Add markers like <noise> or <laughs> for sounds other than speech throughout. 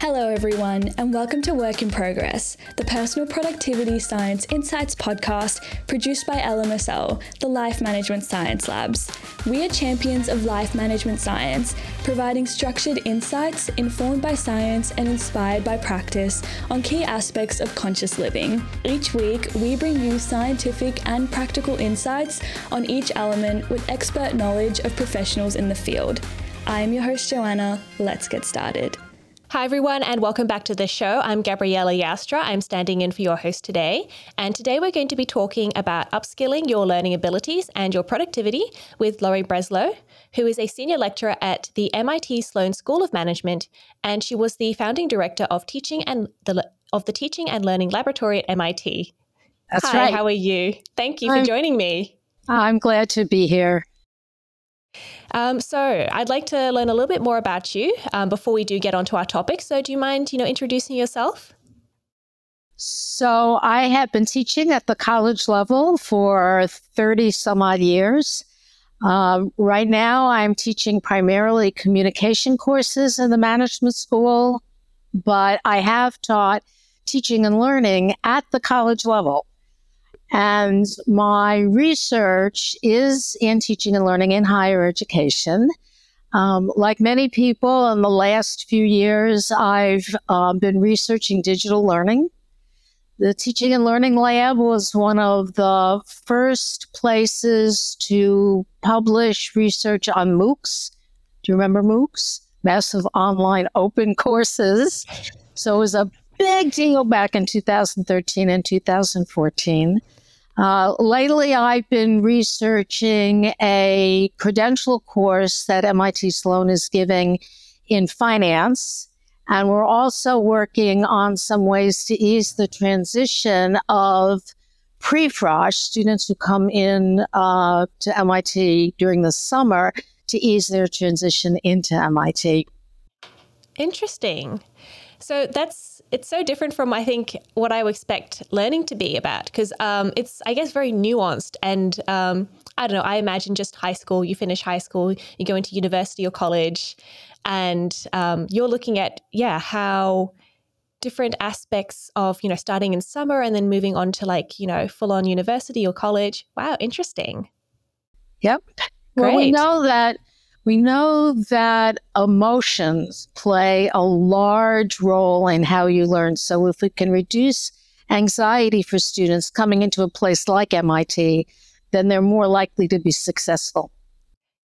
Hello, everyone, and welcome to Work in Progress, the Personal Productivity Science Insights podcast produced by LMSL, the Life Management Science Labs. We are champions of life management science, providing structured insights informed by science and inspired by practice on key aspects of conscious living. Each week, we bring you scientific and practical insights on each element with expert knowledge of professionals in the field. I am your host, Joanna. Let's get started. Hi, everyone, and welcome back to the show. I'm Gabriella Yastra. I'm standing in for your host today. And today we're going to be talking about upskilling your learning abilities and your productivity with Lori Breslow, who is a senior lecturer at the MIT Sloan School of Management. And she was the founding director of teaching and the, of the Teaching and Learning Laboratory at MIT. That's Hi, right. how are you? Thank you for I'm- joining me. I'm glad to be here. Um, so I'd like to learn a little bit more about you um, before we do get onto our topic. So do you mind, you know, introducing yourself? So, I have been teaching at the college level for 30 some odd years. Uh, right now, I'm teaching primarily communication courses in the management school, but I have taught teaching and learning at the college level. And my research is in teaching and learning in higher education. Um, like many people in the last few years, I've um, been researching digital learning. The Teaching and Learning Lab was one of the first places to publish research on MOOCs. Do you remember MOOCs? Massive online open <laughs> courses. So it was a big deal back in 2013 and 2014. Uh, lately, I've been researching a credential course that MIT Sloan is giving in finance. And we're also working on some ways to ease the transition of pre-frosh students who come in uh, to MIT during the summer to ease their transition into MIT. Interesting. So that's it's so different from I think what I would expect learning to be about because um, it's I guess very nuanced and um, I don't know. I imagine just high school. You finish high school, you go into university or college, and um, you're looking at yeah how different aspects of you know starting in summer and then moving on to like you know full on university or college. Wow, interesting. Yep. Well, we know that we know that emotions play a large role in how you learn. So if we can reduce anxiety for students coming into a place like MIT, then they're more likely to be successful.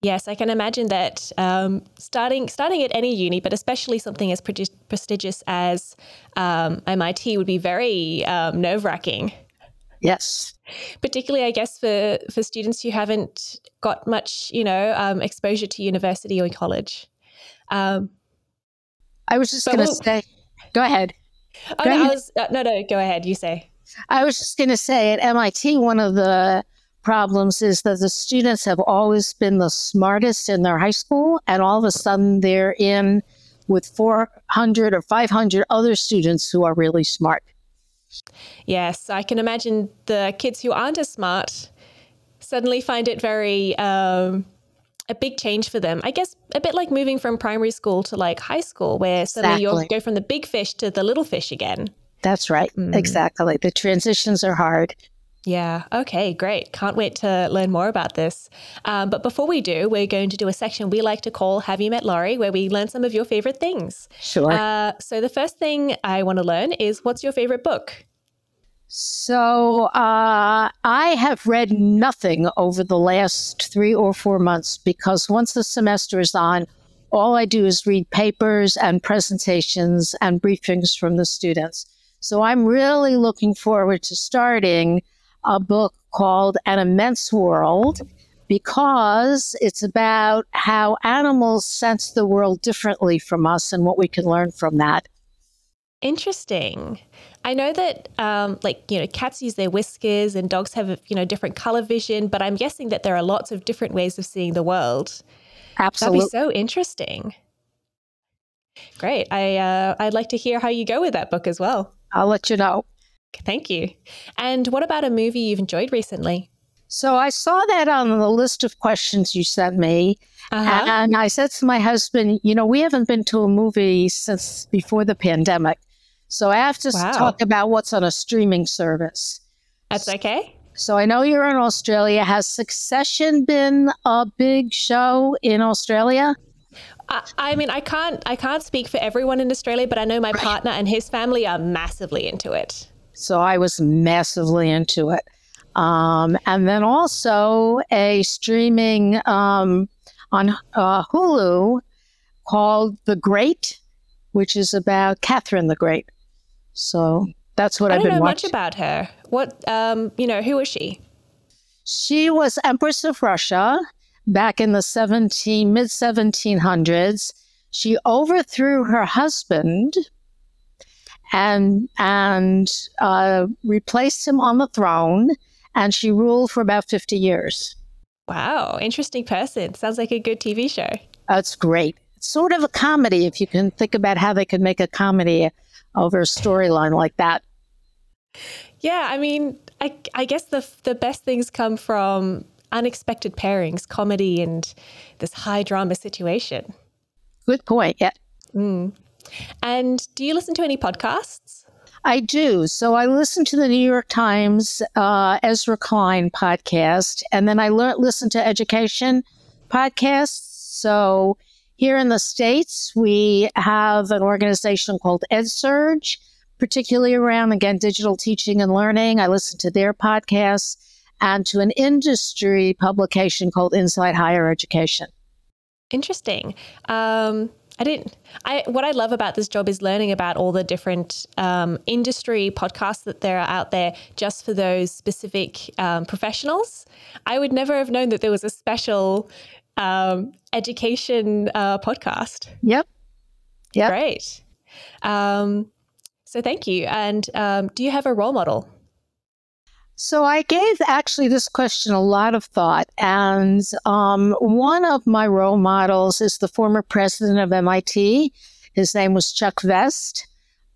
Yes, I can imagine that um, starting starting at any uni, but especially something as predi- prestigious as um, MIT, would be very um, nerve wracking. Yes. Particularly, I guess for for students who haven't got much, you know, um, exposure to university or college. Um, I was just going to we'll- say, go ahead. oh Go no, I ahead. was uh, no, no. Go ahead. You say. I was just going to say at MIT, one of the problems is that the students have always been the smartest in their high school, and all of a sudden they're in with 400 or 500 other students who are really smart. Yes, I can imagine the kids who aren't as smart suddenly find it very um, a big change for them. I guess a bit like moving from primary school to like high school, where suddenly you'll go from the big fish to the little fish again. That's right. Mm. Exactly. The transitions are hard. Yeah. Okay. Great. Can't wait to learn more about this. Um, but before we do, we're going to do a section we like to call "Have You Met Lori," where we learn some of your favorite things. Sure. Uh, so the first thing I want to learn is what's your favorite book? So uh, I have read nothing over the last three or four months because once the semester is on, all I do is read papers and presentations and briefings from the students. So I'm really looking forward to starting a book called An Immense World because it's about how animals sense the world differently from us and what we can learn from that. Interesting. I know that, um, like, you know, cats use their whiskers and dogs have, you know, different color vision, but I'm guessing that there are lots of different ways of seeing the world. Absolutely. That'd be so interesting. Great. I, uh, I'd like to hear how you go with that book as well. I'll let you know. Thank you. And what about a movie you've enjoyed recently? So I saw that on the list of questions you sent me. Uh-huh. And I said to my husband, you know, we haven't been to a movie since before the pandemic. So I have to wow. talk about what's on a streaming service. That's okay. So I know you're in Australia. Has Succession been a big show in Australia? I, I mean, I can't I can't speak for everyone in Australia, but I know my partner and his family are massively into it. So I was massively into it. Um, and then also a streaming um, on uh, Hulu called The Great, which is about Catherine the Great. So that's what I have been watching. I don't know much about her. What, um, you know, who was she? She was Empress of Russia back in the 17 mid 1700s. She overthrew her husband and and uh, replaced him on the throne, and she ruled for about 50 years. Wow, interesting person. Sounds like a good TV show. That's great. It's sort of a comedy if you can think about how they could make a comedy over a storyline like that. Yeah, I mean, I, I guess the the best things come from unexpected pairings, comedy, and this high drama situation. Good point. Yeah. Mm. And do you listen to any podcasts? I do. So I listen to the New York Times uh, Ezra Klein podcast, and then I learn, listen to education podcasts. So here in the States, we have an organization called EdSurge, particularly around, again, digital teaching and learning. I listen to their podcasts and to an industry publication called Inside Higher Education. Interesting. Um, I didn't. I what I love about this job is learning about all the different um, industry podcasts that there are out there just for those specific um, professionals. I would never have known that there was a special um, education uh, podcast. Yep. Yep. Great. Um, so thank you. And um, do you have a role model? So I gave actually this question a lot of thought, and um, one of my role models is the former president of MIT. His name was Chuck Vest.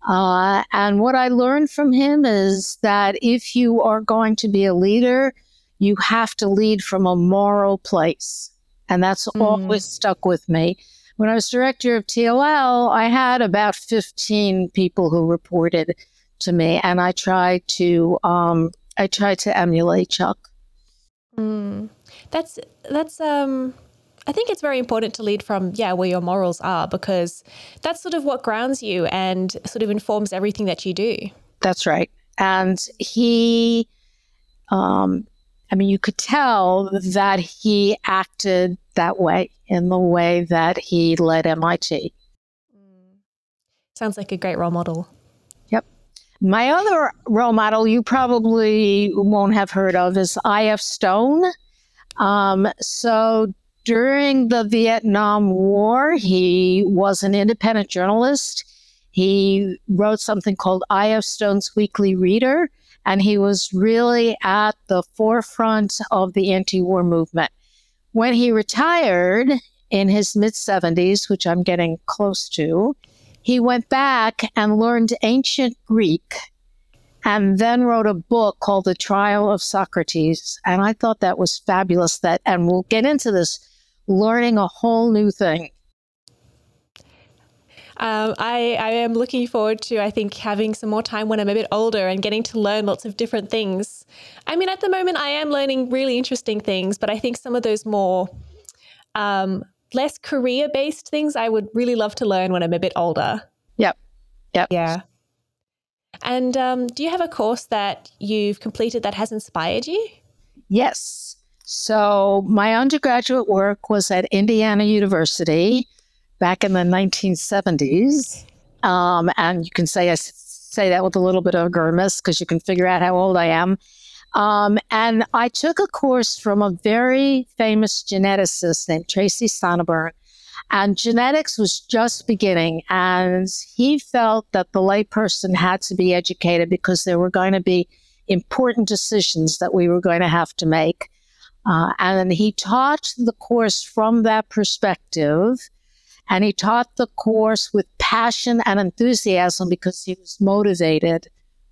Uh, and what I learned from him is that if you are going to be a leader, you have to lead from a moral place. And that's mm. always stuck with me. When I was director of TLL, I had about 15 people who reported to me, and I tried to um, I try to emulate Chuck. Mm. That's that's um I think it's very important to lead from yeah where your morals are because that's sort of what grounds you and sort of informs everything that you do. That's right. And he um I mean you could tell that he acted that way in the way that he led MIT. Mm. Sounds like a great role model. My other role model you probably won't have heard of is I.F. Stone. Um, so during the Vietnam War, he was an independent journalist. He wrote something called I.F. Stone's Weekly Reader, and he was really at the forefront of the anti war movement. When he retired in his mid 70s, which I'm getting close to, he went back and learned ancient Greek and then wrote a book called The Trial of Socrates. And I thought that was fabulous that and we'll get into this learning a whole new thing. Um, I, I am looking forward to, I think, having some more time when I'm a bit older and getting to learn lots of different things. I mean, at the moment, I am learning really interesting things, but I think some of those more um, less career based things I would really love to learn when I'm a bit older. Yep. Yep. Yeah. And um, do you have a course that you've completed that has inspired you? Yes. So my undergraduate work was at Indiana University back in the 1970s. Um, and you can say I say that with a little bit of a grimace because you can figure out how old I am. Um, and I took a course from a very famous geneticist named Tracy Sonneborn. And genetics was just beginning. And he felt that the layperson had to be educated because there were going to be important decisions that we were going to have to make. Uh, and he taught the course from that perspective. And he taught the course with passion and enthusiasm because he was motivated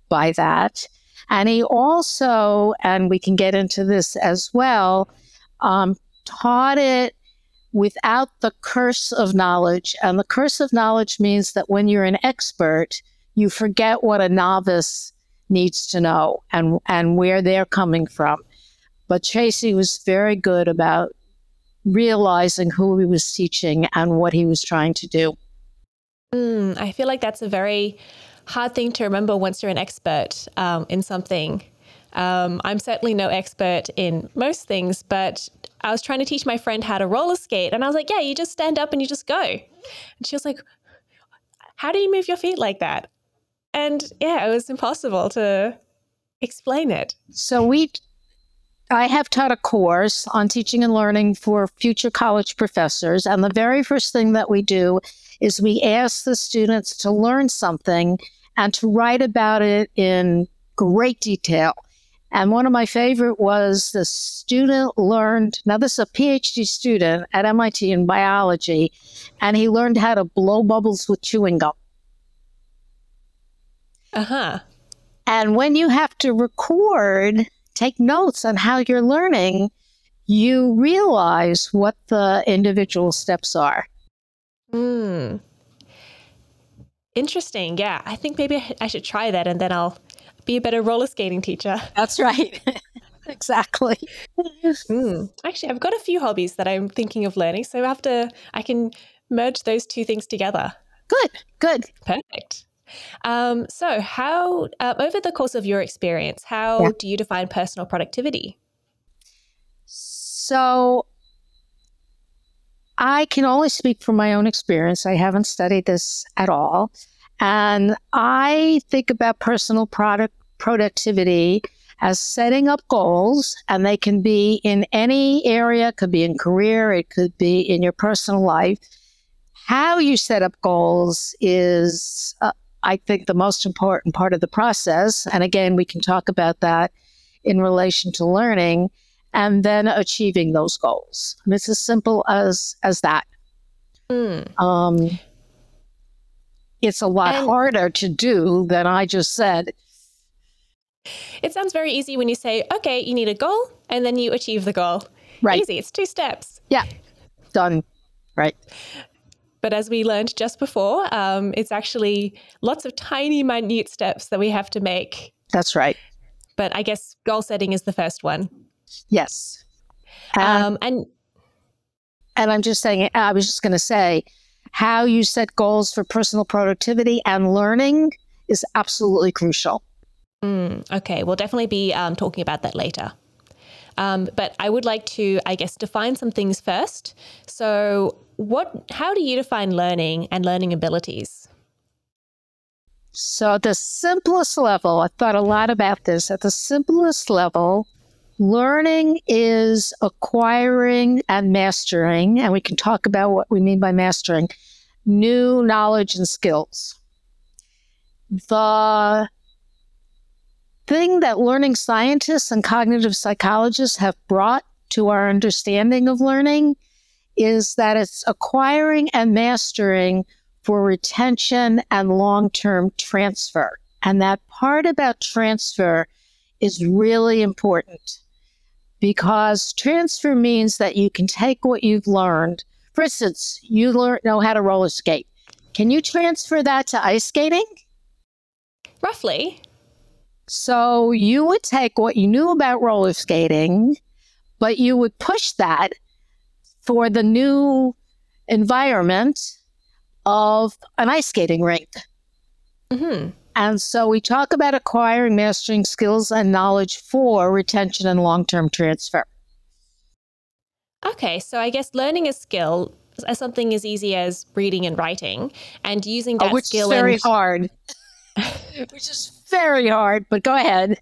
by that. And he also, and we can get into this as well, um, taught it without the curse of knowledge. And the curse of knowledge means that when you're an expert, you forget what a novice needs to know and, and where they're coming from. But Tracy was very good about realizing who he was teaching and what he was trying to do. Mm, I feel like that's a very hard thing to remember once you're an expert um, in something. Um, I'm certainly no expert in most things, but I was trying to teach my friend how to roller skate. And I was like, yeah, you just stand up and you just go. And she was like, how do you move your feet like that? And yeah, it was impossible to explain it. So we, I have taught a course on teaching and learning for future college professors. And the very first thing that we do is we ask the students to learn something and to write about it in great detail. And one of my favorite was the student learned, now this is a PhD student at MIT in biology, and he learned how to blow bubbles with chewing gum. Uh huh. And when you have to record, take notes on how you're learning, you realize what the individual steps are. Hmm. Interesting. Yeah. I think maybe I should try that and then I'll be a better roller skating teacher. <laughs> That's right. <laughs> exactly. Mm. Actually, I've got a few hobbies that I'm thinking of learning. So after I can merge those two things together. Good. Good. Perfect. Um, so, how, uh, over the course of your experience, how yeah. do you define personal productivity? So, I can only speak from my own experience. I haven't studied this at all. And I think about personal product productivity as setting up goals, and they can be in any area, could be in career, it could be in your personal life. How you set up goals is, uh, I think, the most important part of the process. And again, we can talk about that in relation to learning and then achieving those goals. And it's as simple as as that. Mm. Um, it's a lot and harder to do than I just said. It sounds very easy when you say, okay, you need a goal, and then you achieve the goal. Right. Easy. It's two steps. Yeah. Done. Right. But as we learned just before, um, it's actually lots of tiny, minute steps that we have to make. That's right. But I guess goal setting is the first one. Yes. Um, and and I'm just saying, I was just going to say, how you set goals for personal productivity and learning is absolutely crucial. Mm, okay, we'll definitely be um, talking about that later. Um, but I would like to, I guess, define some things first. So, what? How do you define learning and learning abilities? So, the simplest level, I thought a lot about this. At the simplest level, learning is acquiring and mastering, and we can talk about what we mean by mastering new knowledge and skills. The thing that learning scientists and cognitive psychologists have brought to our understanding of learning is that it's acquiring and mastering for retention and long term transfer. And that part about transfer is really important because transfer means that you can take what you've learned for instance, you learn know how to roller skate. Can you transfer that to ice skating? Roughly. So you would take what you knew about roller skating, but you would push that for the new environment of an ice skating rink. Mm-hmm. And so we talk about acquiring, mastering skills and knowledge for retention and long term transfer. Okay, so I guess learning a skill as something as easy as reading and writing and using that oh, which skill is very hard. which is <laughs> very hard, but go ahead.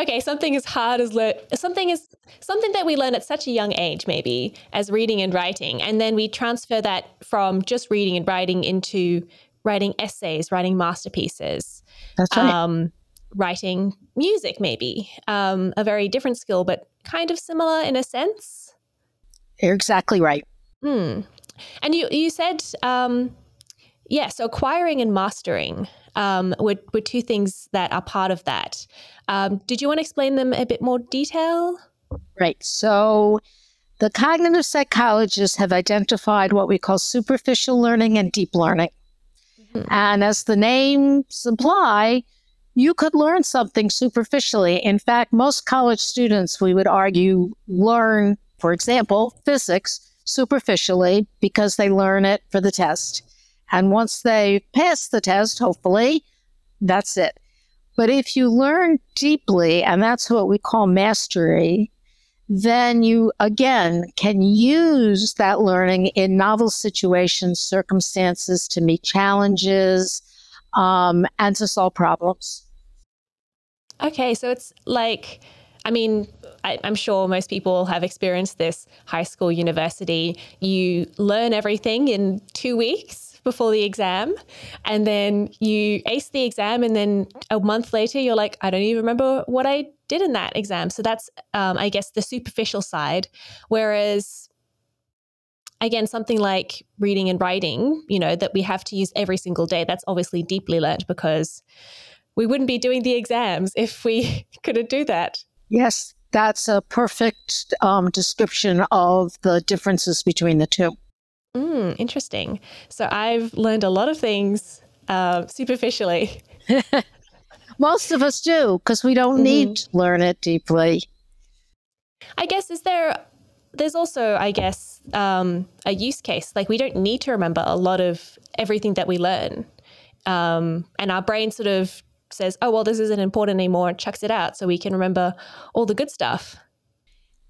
Okay, something as hard as learn something is something that we learn at such a young age, maybe as reading and writing, and then we transfer that from just reading and writing into writing essays, writing masterpieces. That's right. Um, writing music, maybe um, a very different skill, but kind of similar in a sense. You're exactly right. Hmm. And you you said um, yeah, so acquiring and mastering um, were, were two things that are part of that. Um, did you want to explain them a bit more detail? Right. So the cognitive psychologists have identified what we call superficial learning and deep learning. Mm-hmm. And as the names imply, you could learn something superficially. In fact, most college students, we would argue, learn, for example, physics superficially because they learn it for the test. And once they pass the test, hopefully, that's it. But if you learn deeply, and that's what we call mastery, then you again can use that learning in novel situations, circumstances to meet challenges um, and to solve problems. Okay, so it's like, I mean, I, am sure most people have experienced this high school, university. You learn everything in two weeks before the exam and then you ace the exam and then a month later you're like i don't even remember what i did in that exam. So that's um, i guess the superficial side. Whereas again something like reading and writing you know that we have to use every single day that's obviously deeply learned because we wouldn't be doing the exams if we <laughs> couldn't do that. Yes that's a perfect um, description of the differences between the two Mm, interesting. So I've learned a lot of things uh, superficially. Most of us do because we don't mm-hmm. need to learn it deeply. I guess is there. There's also, I guess, um, a use case. Like we don't need to remember a lot of everything that we learn, um, and our brain sort of says, "Oh, well, this isn't important anymore," and chucks it out, so we can remember all the good stuff.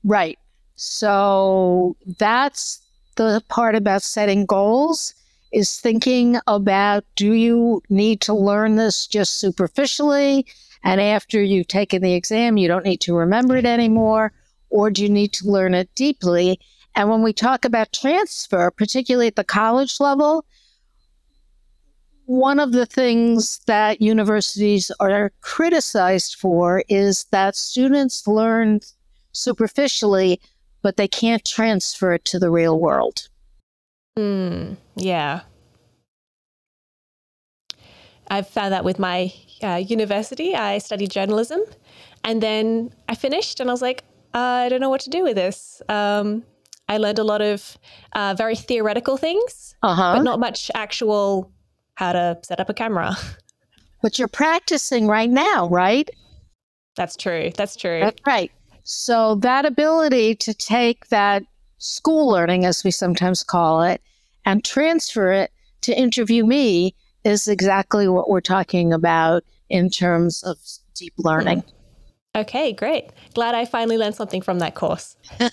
Right. So that's the part about setting goals is thinking about do you need to learn this just superficially? And after you've taken the exam, you don't need to remember it anymore? Or do you need to learn it deeply? And when we talk about transfer, particularly at the college level, one of the things that universities are criticized for is that students learn superficially but they can't transfer it to the real world. Mm, yeah. I've found that with my uh, university. I studied journalism and then I finished and I was like, I don't know what to do with this. Um, I learned a lot of uh, very theoretical things, uh-huh. but not much actual how to set up a camera. But you're practicing right now, right? That's true. That's true. That's right. So that ability to take that school learning, as we sometimes call it, and transfer it to interview me is exactly what we're talking about in terms of deep learning. Okay, great. Glad I finally learned something from that course. <laughs>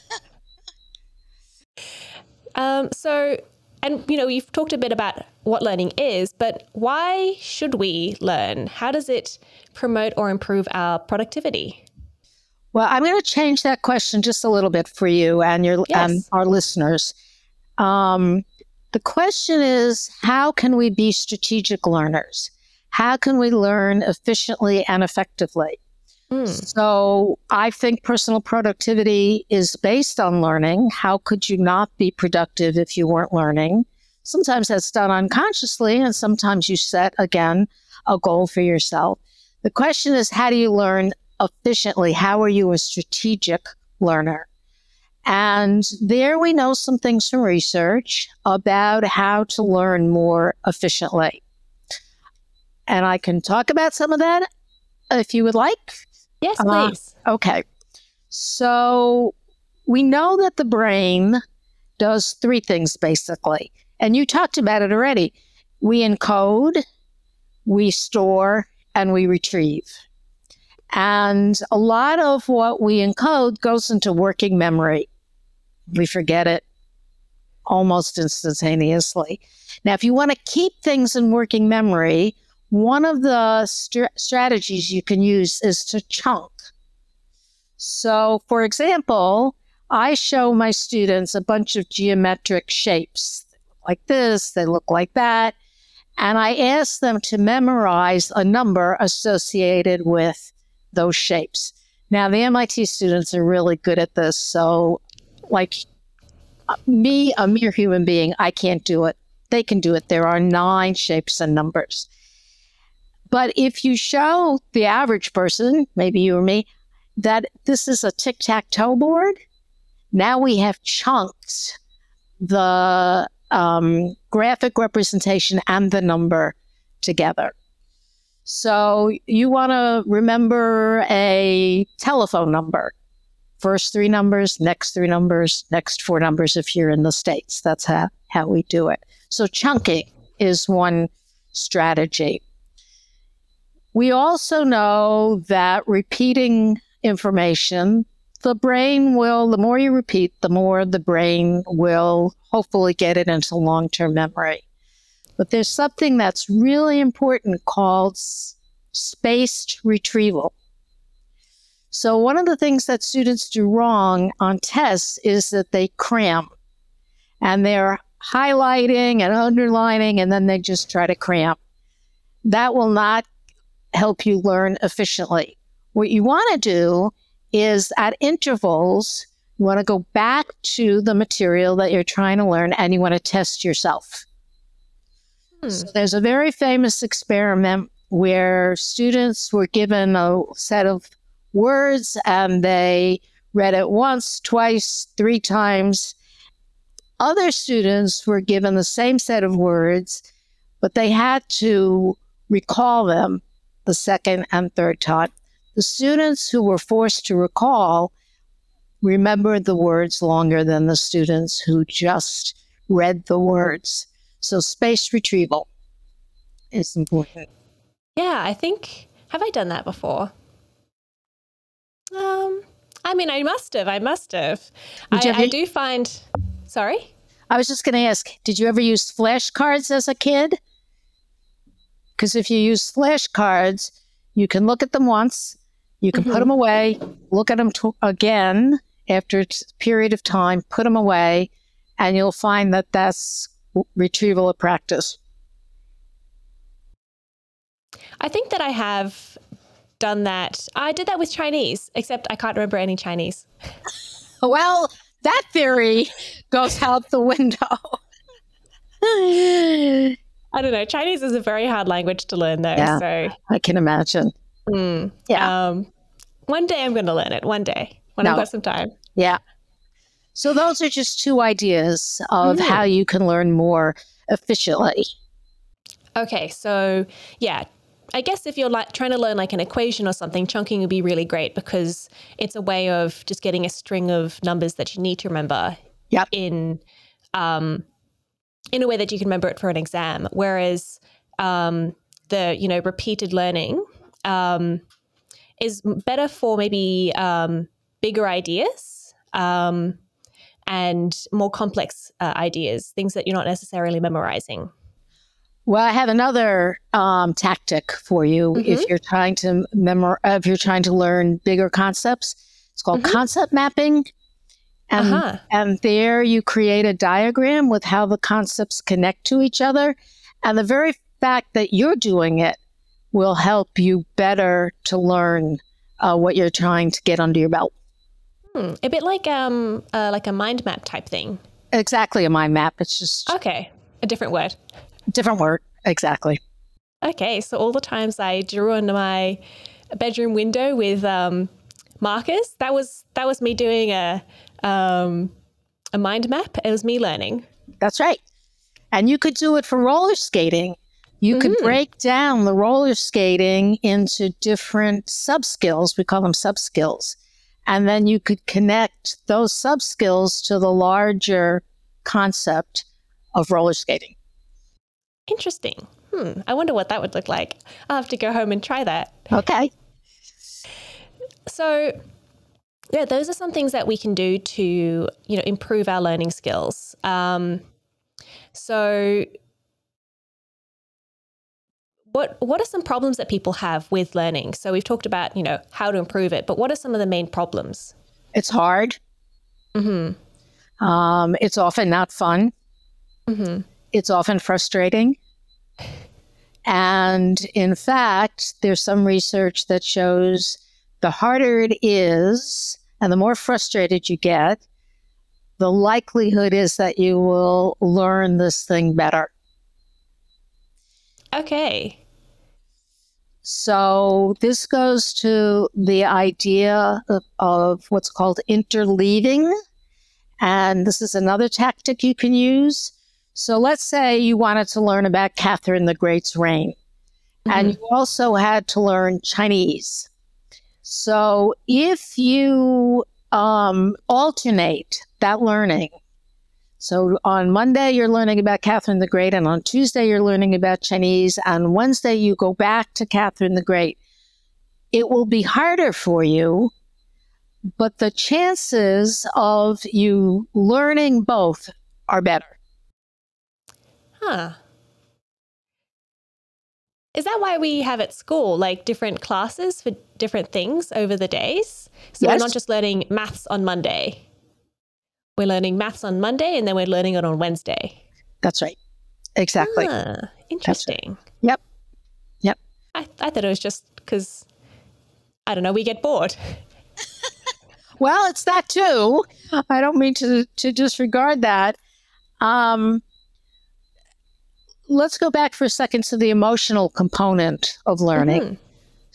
um, so, and you know, you've talked a bit about what learning is, but why should we learn? How does it promote or improve our productivity? Well, I'm going to change that question just a little bit for you and your yes. and our listeners. Um, the question is, how can we be strategic learners? How can we learn efficiently and effectively? Mm. So I think personal productivity is based on learning. How could you not be productive if you weren't learning? Sometimes that's done unconsciously, and sometimes you set, again, a goal for yourself. The question is, how do you learn efficiently? How are you a strategic learner? And there we know some things from research about how to learn more efficiently. And I can talk about some of that if you would like. Yes, uh, please. Okay. So we know that the brain does three things basically. And you talked about it already. We encode, we store, and we retrieve. And a lot of what we encode goes into working memory. We forget it almost instantaneously. Now, if you want to keep things in working memory, one of the st- strategies you can use is to chunk. So, for example, I show my students a bunch of geometric shapes like this, they look like that. And I ask them to memorize a number associated with those shapes. Now, the MIT students are really good at this. So, like me, a mere human being, I can't do it. They can do it. There are nine shapes and numbers. But if you show the average person, maybe you or me, that this is a tic tac toe board, now we have chunks. The um, graphic representation and the number together. So you want to remember a telephone number. First three numbers, next three numbers, next four numbers if you're in the States. That's how, how we do it. So chunking is one strategy. We also know that repeating information the brain will, the more you repeat, the more the brain will hopefully get it into long term memory. But there's something that's really important called spaced retrieval. So, one of the things that students do wrong on tests is that they cram and they're highlighting and underlining, and then they just try to cram. That will not help you learn efficiently. What you want to do is at intervals, you want to go back to the material that you're trying to learn and you want to test yourself. Hmm. So there's a very famous experiment where students were given a set of words and they read it once, twice, three times. Other students were given the same set of words, but they had to recall them the second and third time. The students who were forced to recall remembered the words longer than the students who just read the words. So space retrieval is important. Yeah, I think have I done that before? Um, I mean, I must have. I must have. I, ever, I do find. Sorry. I was just going to ask. Did you ever use flashcards as a kid? Because if you use flashcards, you can look at them once, you can mm-hmm. put them away, look at them again after a period of time, put them away, and you'll find that that's retrieval of practice. I think that I have done that. I did that with Chinese, except I can't remember any Chinese. <laughs> well, that theory goes out the window. <laughs> I don't know. Chinese is a very hard language to learn, though. Yeah, so I can imagine. Mm, yeah. Um, one day I'm going to learn it. One day when no. I've got some time. Yeah. So those are just two ideas of mm. how you can learn more efficiently. Okay, so yeah, I guess if you're like trying to learn like an equation or something, chunking would be really great because it's a way of just getting a string of numbers that you need to remember. Yep. In um, in a way that you can remember it for an exam. Whereas um, the you know repeated learning um, is better for maybe um, bigger ideas um, and more complex uh, ideas, things that you're not necessarily memorizing. Well, I have another um, tactic for you mm-hmm. if you're trying to memor- if you're trying to learn bigger concepts. It's called mm-hmm. concept mapping. And, uh-huh. and there you create a diagram with how the concepts connect to each other. And the very fact that you're doing it will help you better to learn uh, what you're trying to get under your belt. Hmm. A bit like um uh, like a mind map type thing. Exactly a mind map. It's just okay. A different word. Different word. Exactly. Okay, so all the times I drew on my bedroom window with um, markers, that was that was me doing a um, a mind map. It was me learning. That's right. And you could do it for roller skating you mm-hmm. could break down the roller skating into different sub skills. We call them sub skills. And then you could connect those sub skills to the larger concept of roller skating. Interesting. Hmm. I wonder what that would look like. I'll have to go home and try that. Okay. So, yeah, those are some things that we can do to, you know, improve our learning skills. Um, so what what are some problems that people have with learning? So we've talked about you know how to improve it, but what are some of the main problems? It's hard. Mm-hmm. Um, it's often not fun. Mm-hmm. It's often frustrating. And in fact, there's some research that shows the harder it is and the more frustrated you get, the likelihood is that you will learn this thing better. Okay. So this goes to the idea of, of, what's called interleaving. And this is another tactic you can use. So let's say you wanted to learn about Catherine the Great's reign, mm-hmm. and you also had to learn Chinese. So if you um, alternate that learning, so on Monday you're learning about Catherine the Great, and on Tuesday you're learning about Chinese, and Wednesday you go back to Catherine the Great, it will be harder for you, but the chances of you learning both are better. Huh. Is that why we have at school like different classes for different things over the days? So yes. we're not just learning maths on Monday. We're learning maths on Monday and then we're learning it on Wednesday. That's right. Exactly. Ah, interesting. Right. Yep. Yep. I, I thought it was just because, I don't know, we get bored. <laughs> well, it's that too. I don't mean to, to disregard that. Um, let's go back for a second to the emotional component of learning. Mm-hmm.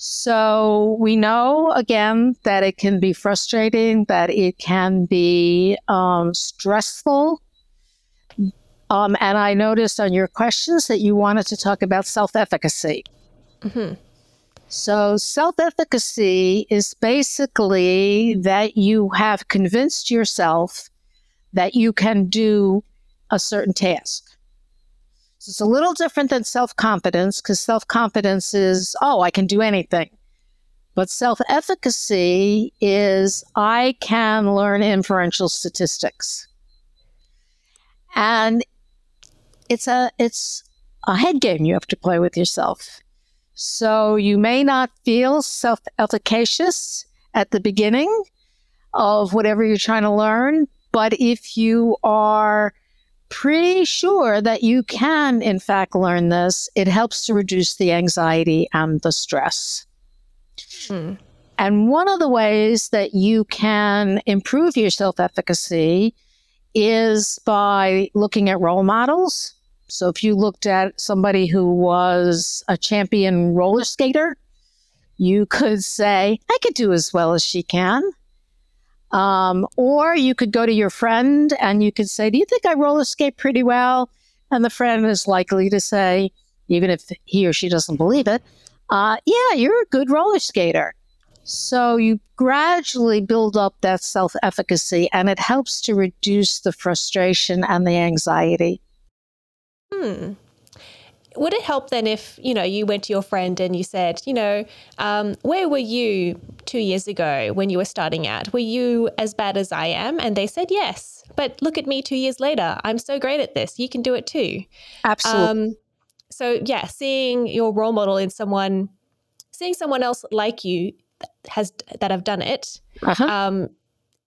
So we know again that it can be frustrating, that it can be um, stressful. Um, and I noticed on your questions that you wanted to talk about self efficacy. Mm-hmm. So, self efficacy is basically that you have convinced yourself that you can do a certain task. It's a little different than self confidence because self confidence is, oh, I can do anything. But self efficacy is, I can learn inferential statistics. And it's a, it's a head game you have to play with yourself. So you may not feel self efficacious at the beginning of whatever you're trying to learn. But if you are pretty sure that you can, in fact, learn this. It helps to reduce the anxiety and the stress. Hmm. And one of the ways that you can improve your self efficacy is by looking at role models. So if you looked at somebody who was a champion roller skater, you could say, I could do as well as she can. Um, or you could go to your friend and you could say, Do you think I roller skate pretty well? And the friend is likely to say, even if he or she doesn't believe it, uh, Yeah, you're a good roller skater. So you gradually build up that self efficacy and it helps to reduce the frustration and the anxiety. Hmm would it help then if you know you went to your friend and you said you know um, where were you two years ago when you were starting out were you as bad as i am? And they said yes. But look at me two years later. I'm so great at this. You can do it too. Absolutely um, so yeah seeing your role model in someone seeing someone else like you has that have done it uh-huh. um,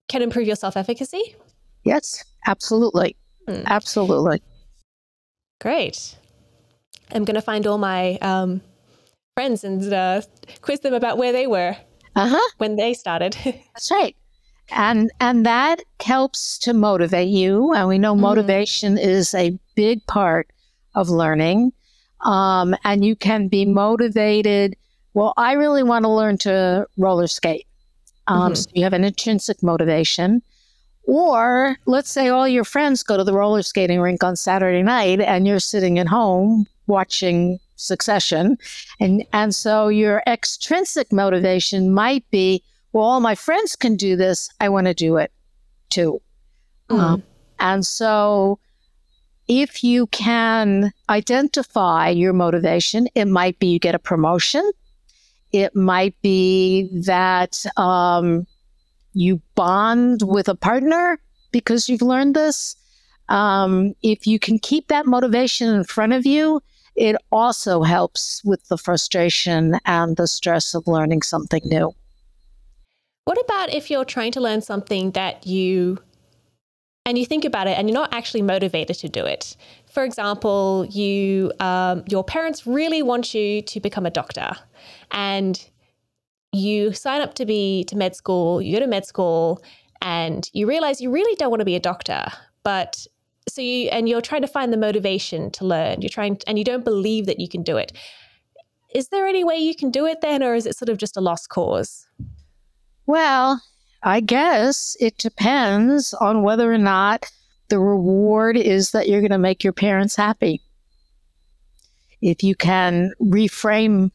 can improve your self-efficacy? Yes absolutely. Hmm. absolutely. Great I'm going to find all my um, friends and uh, quiz them about where they were uh-huh. when they started. <laughs> That's right. And and that helps to motivate you. And we know mm. motivation mm. is a big part of learning. Um, and you can be motivated. Well, I really want to learn to roller skate. Um, mm-hmm. so you have an intrinsic motivation. Or let's say all your friends go to the roller skating rink on Saturday night and you're sitting at home watching Succession. And, and so your extrinsic motivation might be, well, all my friends can do this. I want to do it too. Mm. Um, and so if you can identify your motivation, it might be you get a promotion. It might be that um, you bond with a partner because you've learned this. Um, if you can keep that motivation in front of you, it also helps with the frustration and the stress of learning something new. What about if you're trying to learn something that you and you think about it and you're not actually motivated to do it? For example, you um, your parents really want you to become a doctor, and you sign up to be to med school. You go to med school, and you realize you really don't want to be a doctor, but so you and you're trying to find the motivation to learn. You're trying and you don't believe that you can do it. Is there any way you can do it then, or is it sort of just a lost cause? Well, I guess it depends on whether or not the reward is that you're going to make your parents happy. If you can reframe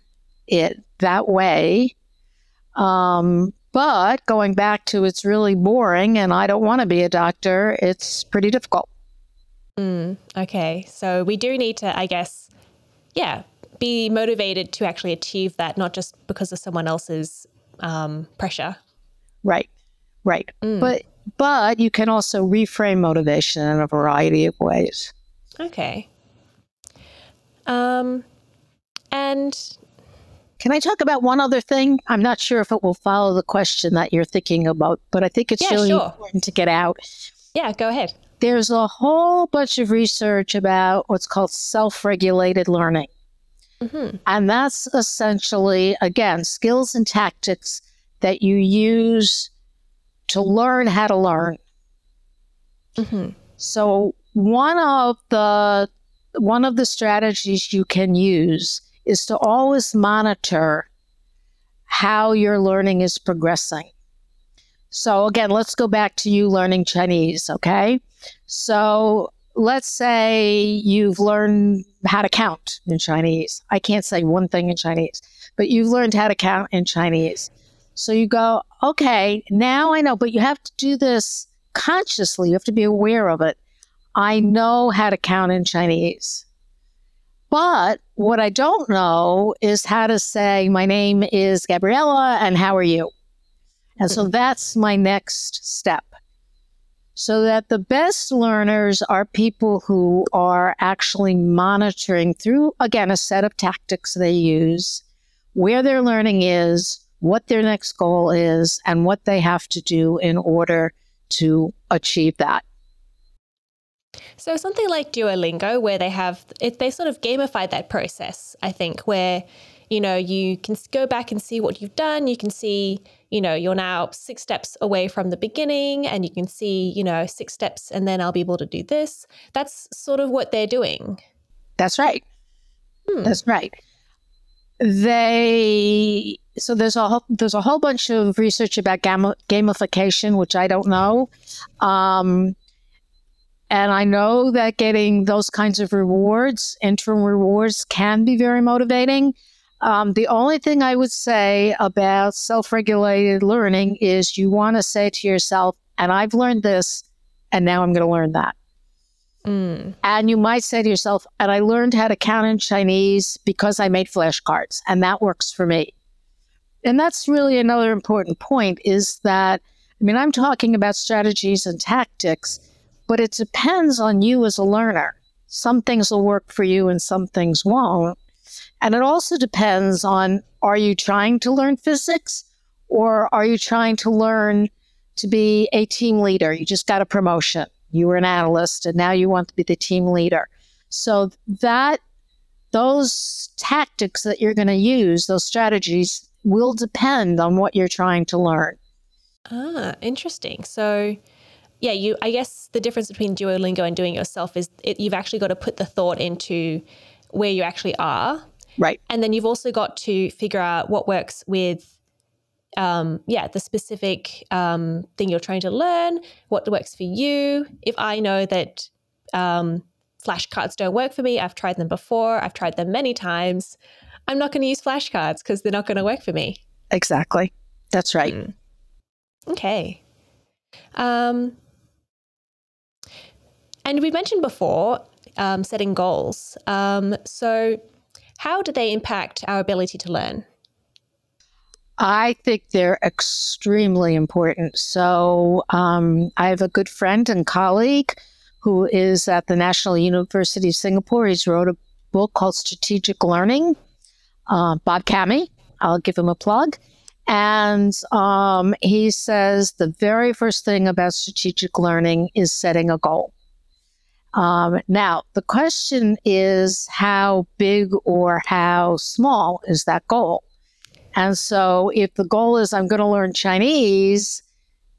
it that way, um, but going back to it's really boring and I don't want to be a doctor, it's pretty difficult. Mm, okay. So we do need to, I guess, yeah, be motivated to actually achieve that, not just because of someone else's um, pressure. Right. Right. Mm. But but you can also reframe motivation in a variety of ways. Okay. Um, and can I talk about one other thing? I'm not sure if it will follow the question that you're thinking about, but I think it's yeah, really sure. important to get out. Yeah, go ahead. There's a whole bunch of research about what's called self regulated learning. Mm-hmm. And that's essentially, again, skills and tactics that you use to learn how to learn. Mm-hmm. So one of the one of the strategies you can use is to always monitor how your learning is progressing. So again, let's go back to you learning Chinese, okay? So let's say you've learned how to count in Chinese. I can't say one thing in Chinese, but you've learned how to count in Chinese. So you go, okay, now I know, but you have to do this consciously. You have to be aware of it. I know how to count in Chinese. But what I don't know is how to say, my name is Gabriella and how are you? And so <laughs> that's my next step. So that the best learners are people who are actually monitoring through, again, a set of tactics they use, where their learning is, what their next goal is and what they have to do in order to achieve that. So something like Duolingo, where they have it, they sort of gamified that process. I think where you know you can go back and see what you've done. You can see you know you're now six steps away from the beginning, and you can see you know six steps, and then I'll be able to do this. That's sort of what they're doing. That's right. Hmm. That's right. They so there's a whole, there's a whole bunch of research about gam- gamification, which I don't know. Um, and I know that getting those kinds of rewards, interim rewards, can be very motivating. Um, the only thing I would say about self regulated learning is you want to say to yourself, and I've learned this, and now I'm going to learn that. Mm. And you might say to yourself, and I learned how to count in Chinese because I made flashcards, and that works for me. And that's really another important point is that, I mean, I'm talking about strategies and tactics, but it depends on you as a learner. Some things will work for you and some things won't. And it also depends on are you trying to learn physics or are you trying to learn to be a team leader? You just got a promotion. You were an analyst and now you want to be the team leader. So that those tactics that you're going to use, those strategies, will depend on what you're trying to learn. Ah, interesting. So, yeah, you. I guess the difference between Duolingo and doing it yourself is it, you've actually got to put the thought into where you actually are, right? And then you've also got to figure out what works with, um, yeah, the specific um, thing you're trying to learn. What works for you? If I know that um, flashcards don't work for me, I've tried them before. I've tried them many times. I'm not going to use flashcards because they're not going to work for me. Exactly. That's right. Mm. Okay. Um, and we mentioned before um, setting goals. Um, so, how do they impact our ability to learn? I think they're extremely important. So, um, I have a good friend and colleague who is at the National University of Singapore. He's wrote a book called Strategic Learning. Uh, Bob Cami, I'll give him a plug. And um, he says the very first thing about strategic learning is setting a goal. Um, now, the question is how big or how small is that goal? And so, if the goal is I'm going to learn Chinese,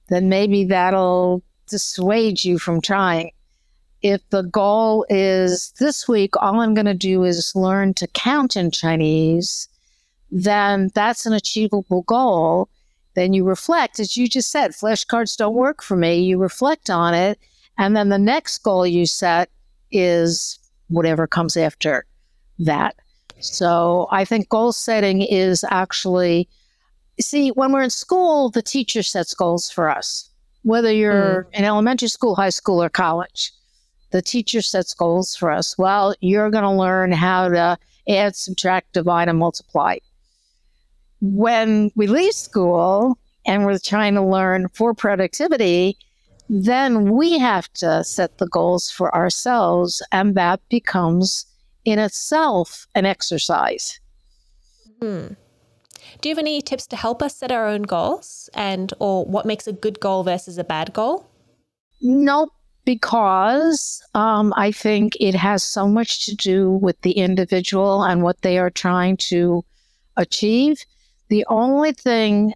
then maybe that'll dissuade you from trying. If the goal is this week, all I'm going to do is learn to count in Chinese, then that's an achievable goal. Then you reflect, as you just said, flashcards don't work for me. You reflect on it. And then the next goal you set is whatever comes after that. So I think goal setting is actually, see, when we're in school, the teacher sets goals for us, whether you're mm. in elementary school, high school, or college. The teacher sets goals for us. Well, you're going to learn how to add, subtract, divide, and multiply when we leave school and we're trying to learn for productivity, then we have to set the goals for ourselves, and that becomes in itself an exercise. Hmm. Do you have any tips to help us set our own goals and or what makes a good goal versus a bad goal? No, because um, I think it has so much to do with the individual and what they are trying to achieve the only thing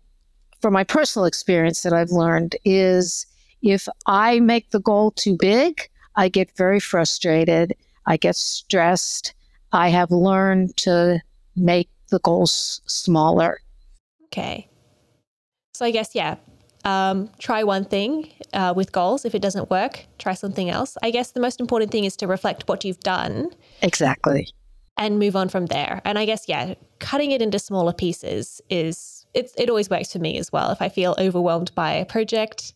from my personal experience that I've learned is if I make the goal too big, I get very frustrated. I get stressed. I have learned to make the goals smaller. Okay. So I guess, yeah, um, try one thing uh, with goals. If it doesn't work, try something else. I guess the most important thing is to reflect what you've done. Exactly and move on from there. And I guess, yeah, cutting it into smaller pieces is it's it always works for me as well. If I feel overwhelmed by a project,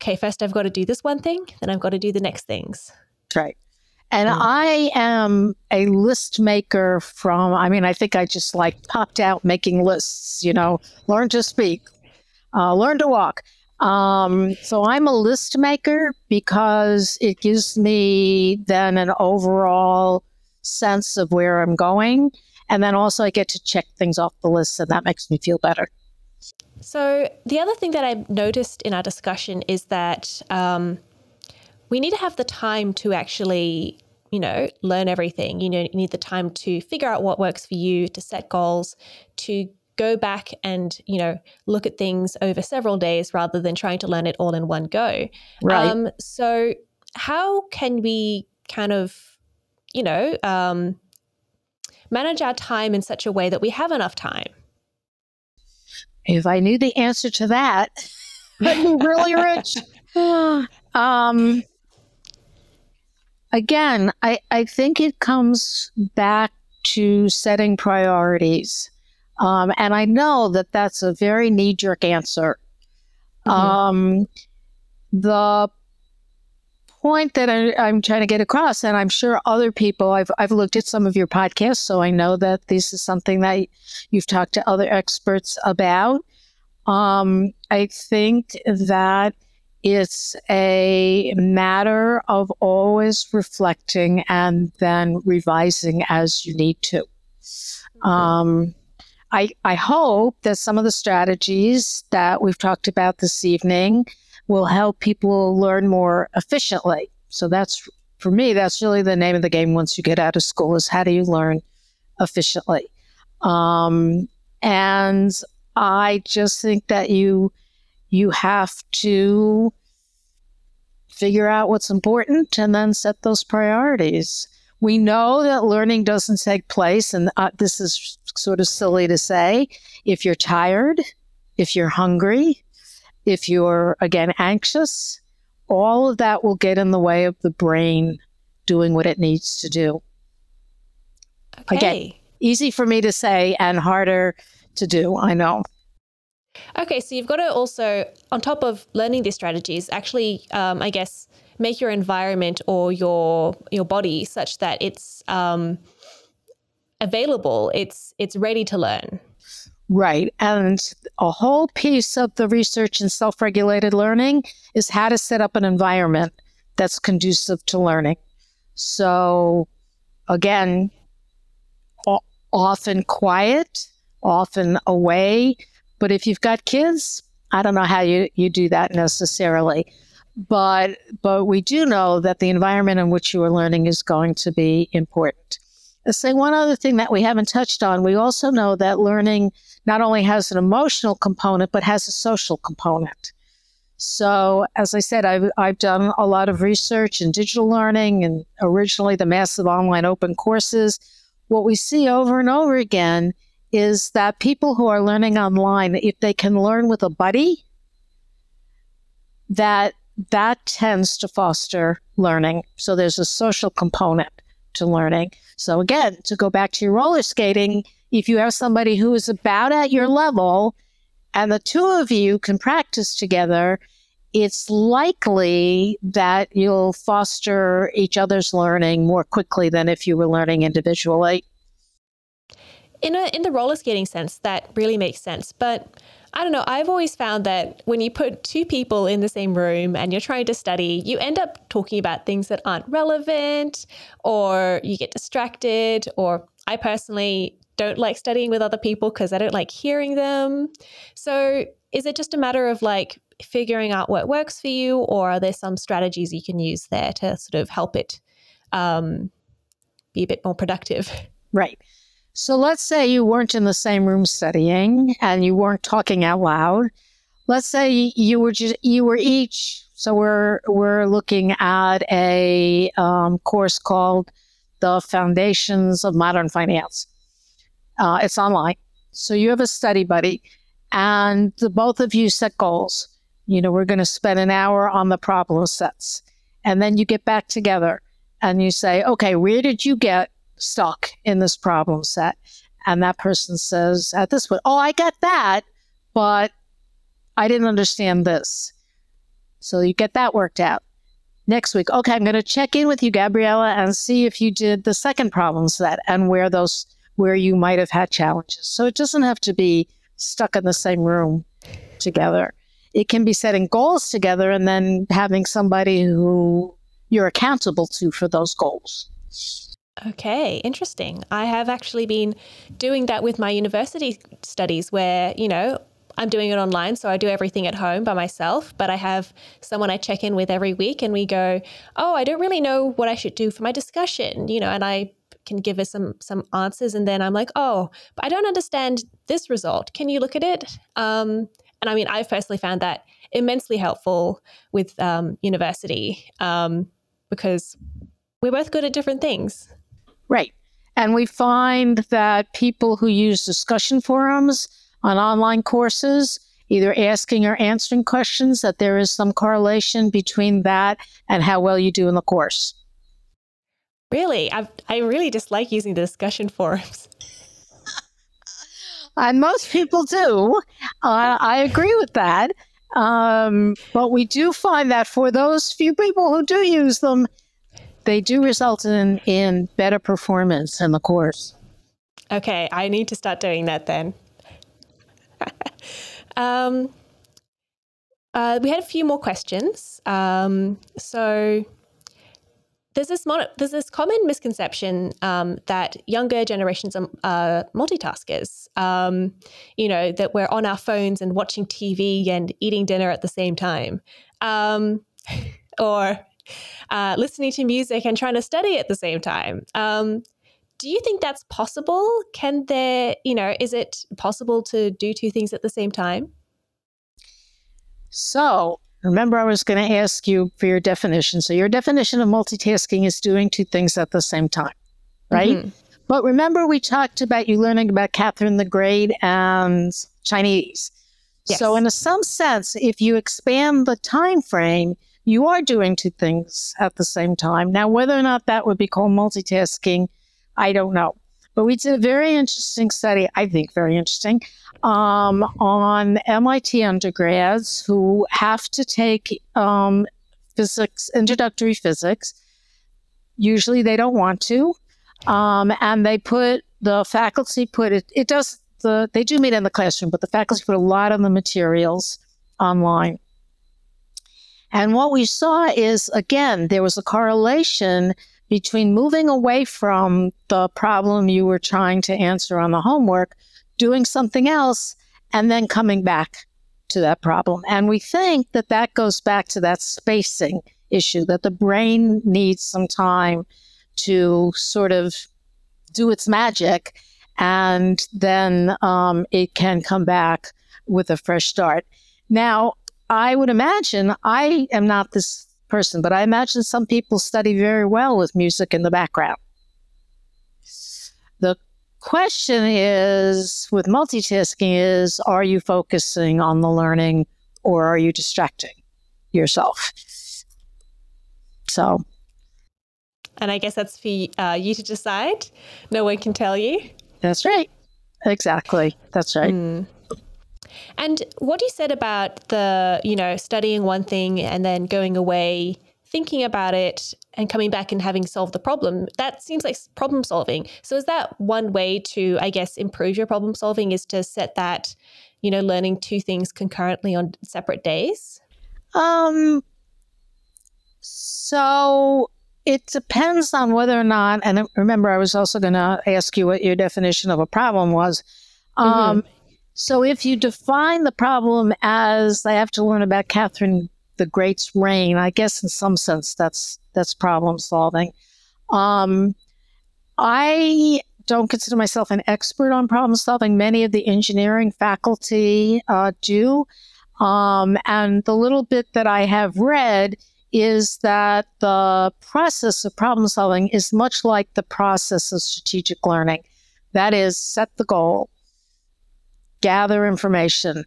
okay, first I've got to do this one thing, then I've got to do the next things. Right. And mm. I am a list maker from, I mean, I think I just like popped out making lists, you know, learn to speak, uh, learn to walk. Um, so I'm a list maker because it gives me then an overall sense of where I'm going. And then also I get to check things off the list, and that makes me feel better. So, the other thing that I noticed in our discussion is that um, we need to have the time to actually, you know, learn everything. You know, you need the time to figure out what works for you, to set goals, to go back and, you know, look at things over several days rather than trying to learn it all in one go. Right. Um, so, how can we kind of you know, um, manage our time in such a way that we have enough time? If I knew the answer to that, I'd be really rich. <laughs> <sighs> um, again, I, I think it comes back to setting priorities. Um, and I know that that's a very knee jerk answer. Mm-hmm. Um, the point that I, am trying to get across, and I'm sure other people, I've, I've looked at some of your podcasts, so I know that this is something that you've talked to other experts about. Um, I think that it's a matter of always reflecting and then revising as you need to. Um, I, I hope that some of the strategies that we've talked about this evening will help people learn more efficiently. So that's for me, that's really the name of the game once you get out of school is how do you learn efficiently? Um, and I just think that you you have to figure out what's important and then set those priorities. We know that learning doesn't take place, and uh, this is sort of silly to say, if you're tired, if you're hungry, if you're, again, anxious, all of that will get in the way of the brain doing what it needs to do. Okay. Again, easy for me to say and harder to do, I know. Okay, so you've got to also, on top of learning these strategies, actually, um, I guess, make your environment or your your body such that it's um, available. It's it's ready to learn. Right. And a whole piece of the research in self regulated learning is how to set up an environment that's conducive to learning. So, again, often quiet, often away. But if you've got kids, I don't know how you, you do that necessarily. But but we do know that the environment in which you are learning is going to be important. Say one other thing that we haven't touched on. We also know that learning not only has an emotional component, but has a social component. So, as I said, I've, I've done a lot of research in digital learning and originally the massive online open courses. What we see over and over again is that people who are learning online, if they can learn with a buddy, that that tends to foster learning. So there's a social component to learning. So again, to go back to your roller skating, if you have somebody who is about at your level and the two of you can practice together, it's likely that you'll foster each other's learning more quickly than if you were learning individually. In a in the roller skating sense, that really makes sense. But I don't know, I've always found that when you put two people in the same room and you're trying to study, you end up talking about things that aren't relevant or you get distracted or I personally don't like studying with other people because I don't like hearing them. So, is it just a matter of like figuring out what works for you, or are there some strategies you can use there to sort of help it um, be a bit more productive? Right. So let's say you weren't in the same room studying and you weren't talking out loud. Let's say you were just you were each. So we're we're looking at a um, course called the Foundations of Modern Finance. Uh, it's online, so you have a study buddy, and the both of you set goals. You know, we're going to spend an hour on the problem sets, and then you get back together and you say, okay, where did you get stuck in this problem set. And that person says at this point, Oh, I got that, but I didn't understand this. So you get that worked out. Next week, okay, I'm going to check in with you, Gabriella, and see if you did the second problem set and where those where you might have had challenges. So it doesn't have to be stuck in the same room together. It can be setting goals together and then having somebody who you're accountable to for those goals. Okay, interesting. I have actually been doing that with my university studies where, you know, I'm doing it online, so I do everything at home by myself, but I have someone I check in with every week and we go, "Oh, I don't really know what I should do for my discussion," you know, and I can give us some some answers and then I'm like, "Oh, but I don't understand this result. Can you look at it?" Um, and I mean, I've personally found that immensely helpful with um, university um, because we're both good at different things. Right. And we find that people who use discussion forums on online courses, either asking or answering questions, that there is some correlation between that and how well you do in the course. Really? I, I really dislike using the discussion forums. <laughs> and most people do. Uh, I agree with that. Um, but we do find that for those few people who do use them, they do result in in better performance in the course. Okay, I need to start doing that then. <laughs> um, uh, we had a few more questions. Um, so there's this mon- there's this common misconception um, that younger generations are uh, multitaskers. Um, you know that we're on our phones and watching TV and eating dinner at the same time, um, <laughs> or uh, listening to music and trying to study at the same time. Um, do you think that's possible? Can there, you know, is it possible to do two things at the same time? So, remember, I was going to ask you for your definition. So, your definition of multitasking is doing two things at the same time, right? Mm-hmm. But remember, we talked about you learning about Catherine the Great and Chinese. Yes. So, in a, some sense, if you expand the time frame, you are doing two things at the same time. Now, whether or not that would be called multitasking, I don't know. But we did a very interesting study, I think very interesting, um, on MIT undergrads who have to take um, physics, introductory physics. Usually they don't want to. Um, and they put, the faculty put it, it does, the, they do meet in the classroom, but the faculty put a lot of the materials online. And what we saw is, again, there was a correlation between moving away from the problem you were trying to answer on the homework, doing something else, and then coming back to that problem. And we think that that goes back to that spacing issue, that the brain needs some time to sort of do its magic, and then um, it can come back with a fresh start. Now, I would imagine I am not this person, but I imagine some people study very well with music in the background. The question is with multitasking is are you focusing on the learning or are you distracting yourself? So and I guess that's for uh, you to decide. No one can tell you. That's right. Exactly. That's right. Mm. And what you said about the, you know, studying one thing and then going away, thinking about it and coming back and having solved the problem, that seems like problem solving. So is that one way to, I guess, improve your problem solving is to set that, you know, learning two things concurrently on separate days? Um so it depends on whether or not, and remember, I was also going to ask you what your definition of a problem was. Um, mm-hmm. So, if you define the problem as I have to learn about Catherine the Great's reign, I guess in some sense that's that's problem solving. Um, I don't consider myself an expert on problem solving. Many of the engineering faculty uh, do, um, and the little bit that I have read is that the process of problem solving is much like the process of strategic learning. That is, set the goal, gather information,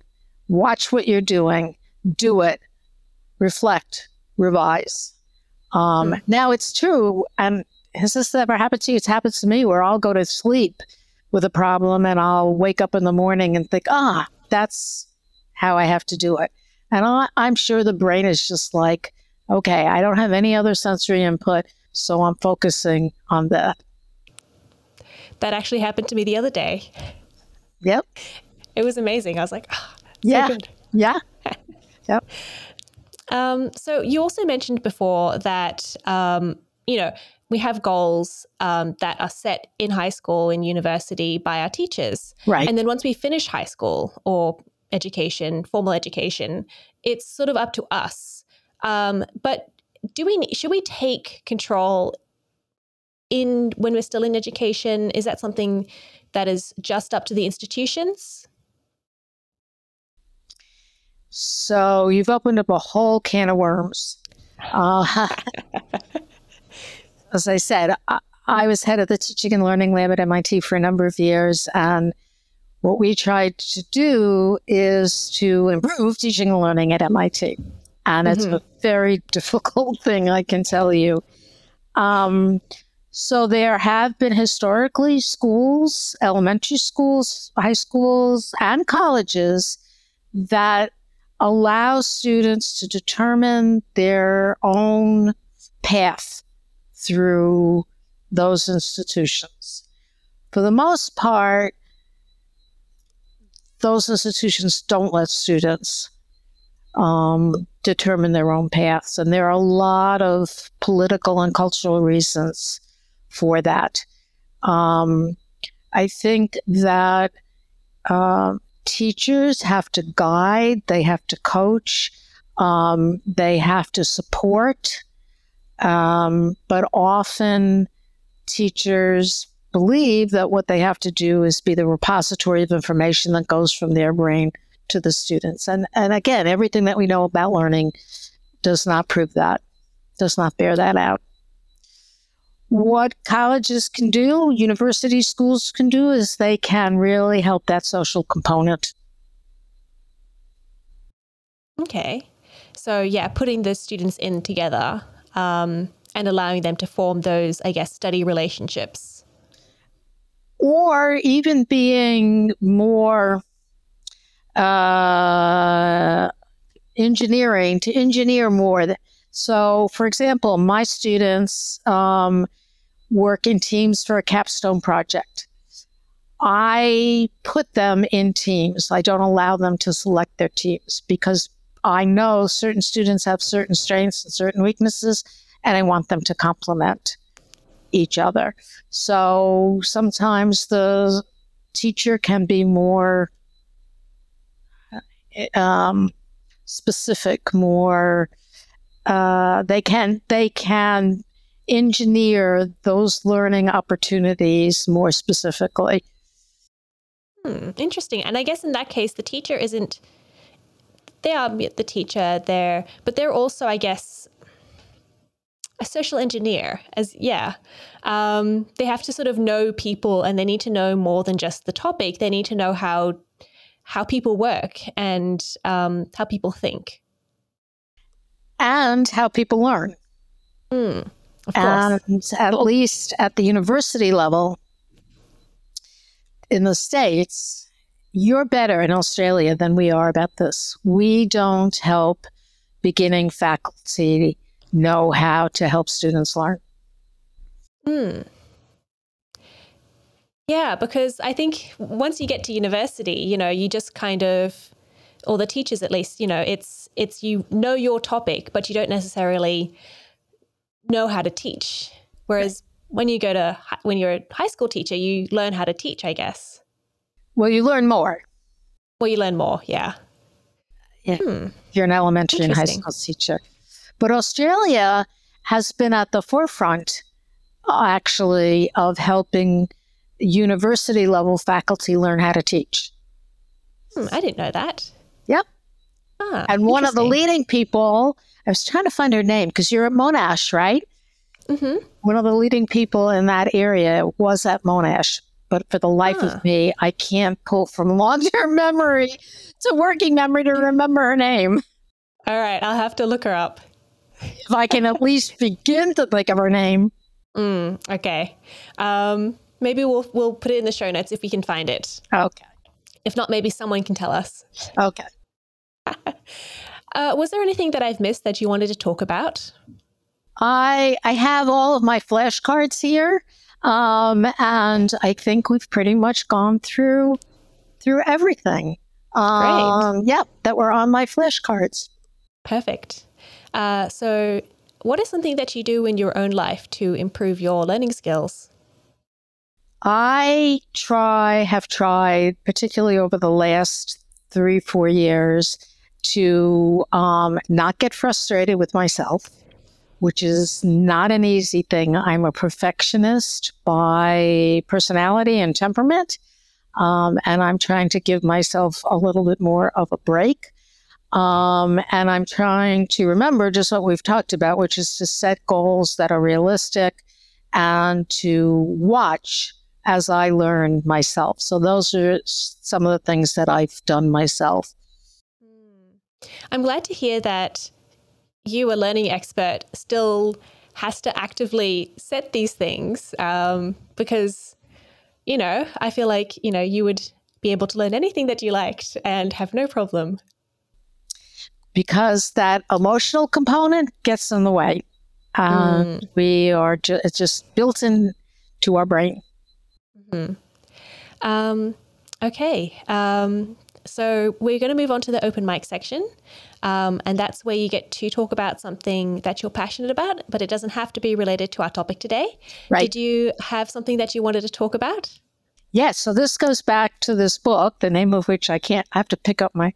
watch what you're doing, do it, reflect, revise. Um, mm. Now, it's true, and has this ever happened to you? It's happened to me where I'll go to sleep with a problem and I'll wake up in the morning and think, ah, that's how I have to do it. And I, I'm sure the brain is just like, okay, I don't have any other sensory input, so I'm focusing on that. That actually happened to me the other day. Yep. It was amazing. I was like, oh, yeah. So yeah. <laughs> yep. Um, so you also mentioned before that, um, you know, we have goals um, that are set in high school and university by our teachers. Right. And then once we finish high school or education, formal education, it's sort of up to us um, but do we should we take control in when we're still in education? Is that something that is just up to the institutions? So you've opened up a whole can of worms. Uh, <laughs> as I said, I, I was head of the teaching and learning lab at MIT for a number of years, and what we tried to do is to improve teaching and learning at MIT and mm-hmm. it's a very <laughs> difficult thing, I can tell you. Um, so there have been historically schools, elementary schools, high schools, and colleges that allow students to determine their own path through those institutions. For the most part, those institutions don't let students um, determine their own paths. And there are a lot of political and cultural reasons for that. Um, I think that uh, teachers have to guide, they have to coach, um, they have to support, um, but often teachers believe that what they have to do is be the repository of information that goes from their brain to the students. And and again, everything that we know about learning does not prove that, does not bear that out. What colleges can do, university schools can do, is they can really help that social component. Okay. So, yeah, putting the students in together um, and allowing them to form those, I guess, study relationships. Or even being more uh, engineering to engineer more. So, for example, my students um, work in teams for a capstone project. I put them in teams. I don't allow them to select their teams because I know certain students have certain strengths and certain weaknesses, and I want them to complement each other. So sometimes the teacher can be more um, specific, more uh, they can they can engineer those learning opportunities more specifically. Hmm, interesting. And I guess in that case, the teacher isn't. They are the teacher there, but they're also, I guess, a social engineer. As yeah, um, they have to sort of know people, and they need to know more than just the topic. They need to know how how people work and um, how people think, and how people learn. Mm, and at least at the university level in the States, you're better in Australia than we are about this. We don't help beginning faculty know how to help students learn. Hmm. Yeah, because I think once you get to university, you know, you just kind of or the teachers at least, you know, it's it's you know your topic, but you don't necessarily know how to teach. Whereas when you go to when you're a high school teacher, you learn how to teach, I guess. Well, you learn more. Well, you learn more, yeah. Yeah. Hmm. You're an elementary and high school teacher. But Australia has been at the forefront, uh, actually, of helping university level faculty learn how to teach. Hmm, I didn't know that. Yep. Ah, and one of the leading people, I was trying to find her name because you're at Monash, right? Mm-hmm. One of the leading people in that area was at Monash. But for the life huh. of me, I can't pull from long term <laughs> memory to working memory to remember her name. All right, I'll have to look her up. If I can at least <laughs> begin to think of her name. Mm, okay. Um, maybe we'll we'll put it in the show notes if we can find it. Okay. If not, maybe someone can tell us. Okay. <laughs> uh, was there anything that I've missed that you wanted to talk about? I I have all of my flashcards here, um, and I think we've pretty much gone through through everything. Um, Great. Yeah, that were on my flashcards. Perfect. Uh, so, what is something that you do in your own life to improve your learning skills? I try, have tried, particularly over the last three, four years, to um, not get frustrated with myself which is not an easy thing. I'm a perfectionist by personality and temperament, um, and I'm trying to give myself a little bit more of a break. Um, and I'm trying to remember just what we've talked about, which is to set goals that are realistic and to watch as I learn myself. So, those are some of the things that I've done myself. I'm glad to hear that you, a learning expert, still has to actively set these things um, because, you know, I feel like, you know, you would be able to learn anything that you liked and have no problem. Because that emotional component gets in the way. And mm. we are ju- it's just built in to our brain. Mm-hmm. Um, okay. Um, so we're going to move on to the open mic section. Um, and that's where you get to talk about something that you're passionate about, but it doesn't have to be related to our topic today. Right. Did you have something that you wanted to talk about? Yes. So this goes back to this book, the name of which I can't, I have to pick up my,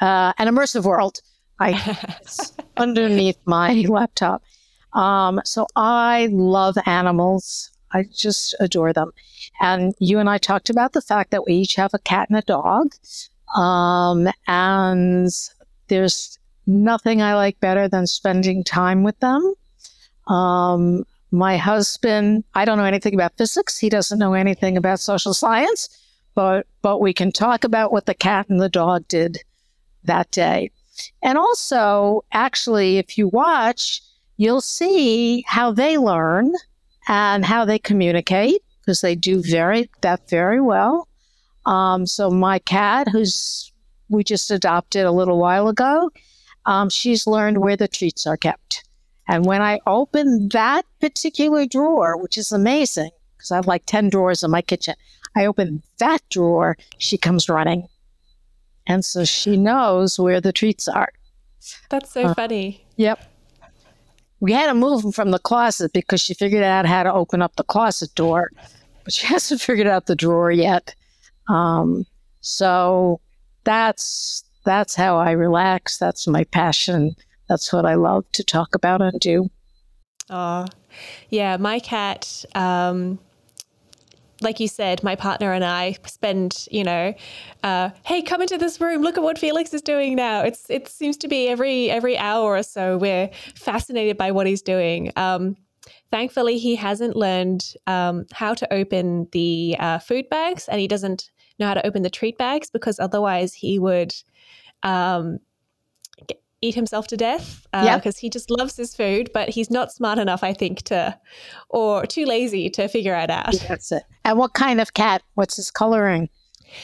uh, An Immersive World. I, <laughs> underneath my laptop. Um, so I love animals. I just adore them. And you and I talked about the fact that we each have a cat and a dog. Um, and there's nothing I like better than spending time with them. Um, my husband, I don't know anything about physics. He doesn't know anything about social science, but but we can talk about what the cat and the dog did that day. And also, actually, if you watch, you'll see how they learn and how they communicate because they do very that very well. Um, so my cat, who's we just adopted a little while ago, um, she's learned where the treats are kept. And when I open that particular drawer, which is amazing because I have like 10 drawers in my kitchen, I open that drawer, she comes running. And so she knows where the treats are. That's so uh, funny. Yep. we had to move him from the closet because she figured out how to open up the closet door, but she <laughs> hasn't figured out the drawer yet. Um, so that's that's how I relax. That's my passion. That's what I love to talk about and do. Oh, yeah. My cat, um, like you said, my partner and I spend, you know, uh, hey, come into this room. Look at what Felix is doing now. It's it seems to be every every hour or so we're fascinated by what he's doing. Um, thankfully, he hasn't learned um, how to open the uh, food bags, and he doesn't know how to open the treat bags because otherwise he would um, get, eat himself to death because uh, yep. he just loves his food, but he's not smart enough, I think, to or too lazy to figure it out. That's it. And what kind of cat? What's his coloring?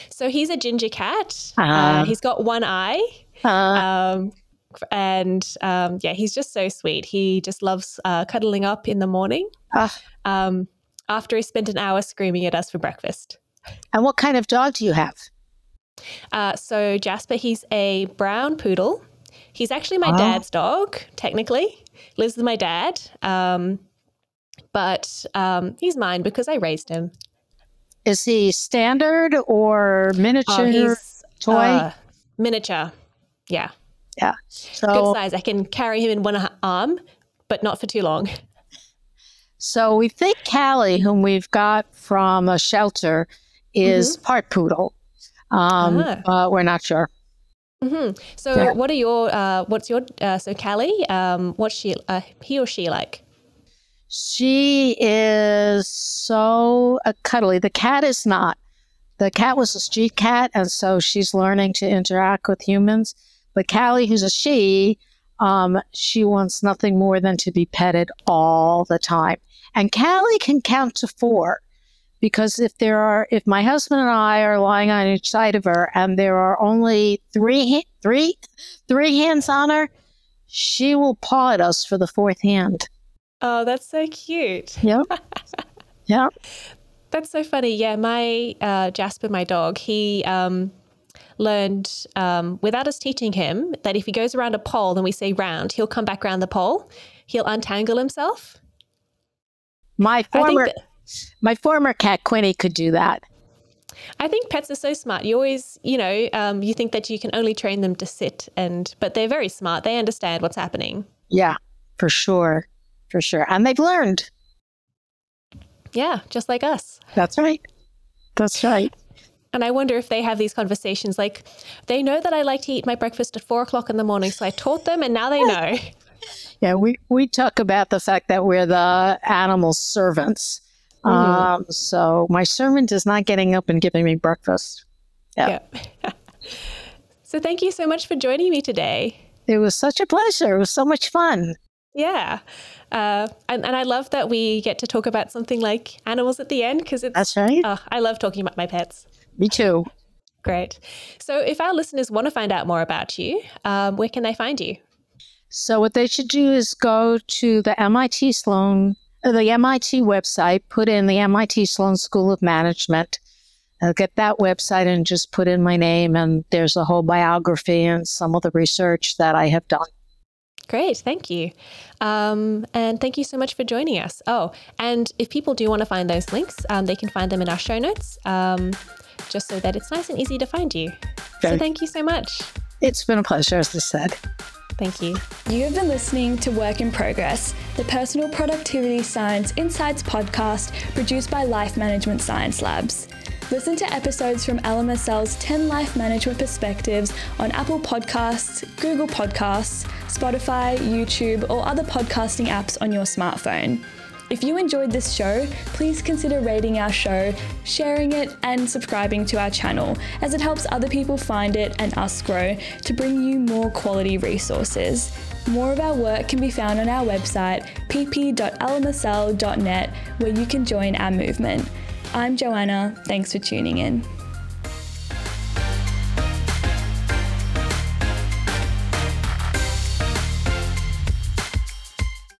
So he's a ginger cat. Uh-huh. Uh, he's got one eye. Uh-huh. Um, and um, yeah, he's just so sweet. He just loves uh, cuddling up in the morning uh. um, after he spent an hour screaming at us for breakfast. And what kind of dog do you have? Uh, so Jasper, he's a brown poodle. He's actually my oh. dad's dog, technically. Lives with my dad. Um, but um, he's mine because I raised him. Is he standard or miniature oh, toy? Uh, miniature. Yeah. Yeah. So, Good size. I can carry him in one arm, but not for too long. So we think Callie, whom we've got from a shelter, is mm-hmm. part poodle. Um, uh-huh. we're not sure. Mm-hmm. So, yeah. what are your uh, what's your uh, so Callie? Um, what's she uh, he or she like? She is so uh, cuddly. The cat is not. The cat was a street cat, and so she's learning to interact with humans. But Callie, who's a she, um, she wants nothing more than to be petted all the time. And Callie can count to four because if there are if my husband and I are lying on each side of her and there are only three three three hands on her, she will paw at us for the fourth hand. Oh, that's so cute. Yep. <laughs> yep. That's so funny. Yeah, my uh, Jasper, my dog, he um, learned um, without us teaching him that if he goes around a pole and we say round, he'll come back around the pole. He'll untangle himself. My former my former cat Quinny could do that. I think pets are so smart. You always, you know, um, you think that you can only train them to sit, and but they're very smart. They understand what's happening. Yeah, for sure, for sure, and they've learned. Yeah, just like us. That's right. That's right. And I wonder if they have these conversations like, they know that I like to eat my breakfast at four o'clock in the morning. So I taught them and now they <laughs> know. yeah, we, we talk about the fact that we're the animal servants. Mm-hmm. Um, so my servant is not getting up and giving me breakfast. Yeah. yeah. <laughs> so thank you so much for joining me today. It was such a pleasure. It was so much fun. Yeah. Uh, and, and I love that we get to talk about something like animals at the end because it's. That's right. Oh, I love talking about my pets. Me too. Great. So, if our listeners want to find out more about you, um, where can they find you? So, what they should do is go to the MIT Sloan the MIT website, put in the MIT Sloan School of Management, uh, get that website and just put in my name, and there's a whole biography and some of the research that I have done. Great, thank you. Um, and thank you so much for joining us. Oh, and if people do want to find those links, um, they can find them in our show notes, um, just so that it's nice and easy to find you. Okay. So thank you so much. It's been a pleasure, as I said. Thank you. You have been listening to Work in Progress, the Personal Productivity Science Insights podcast produced by Life Management Science Labs. Listen to episodes from LMSL's 10 Life Management Perspectives on Apple Podcasts, Google Podcasts, Spotify, YouTube, or other podcasting apps on your smartphone. If you enjoyed this show, please consider rating our show, sharing it, and subscribing to our channel, as it helps other people find it and us grow to bring you more quality resources. More of our work can be found on our website, pp.lmsl.net, where you can join our movement. I'm Joanna. Thanks for tuning in.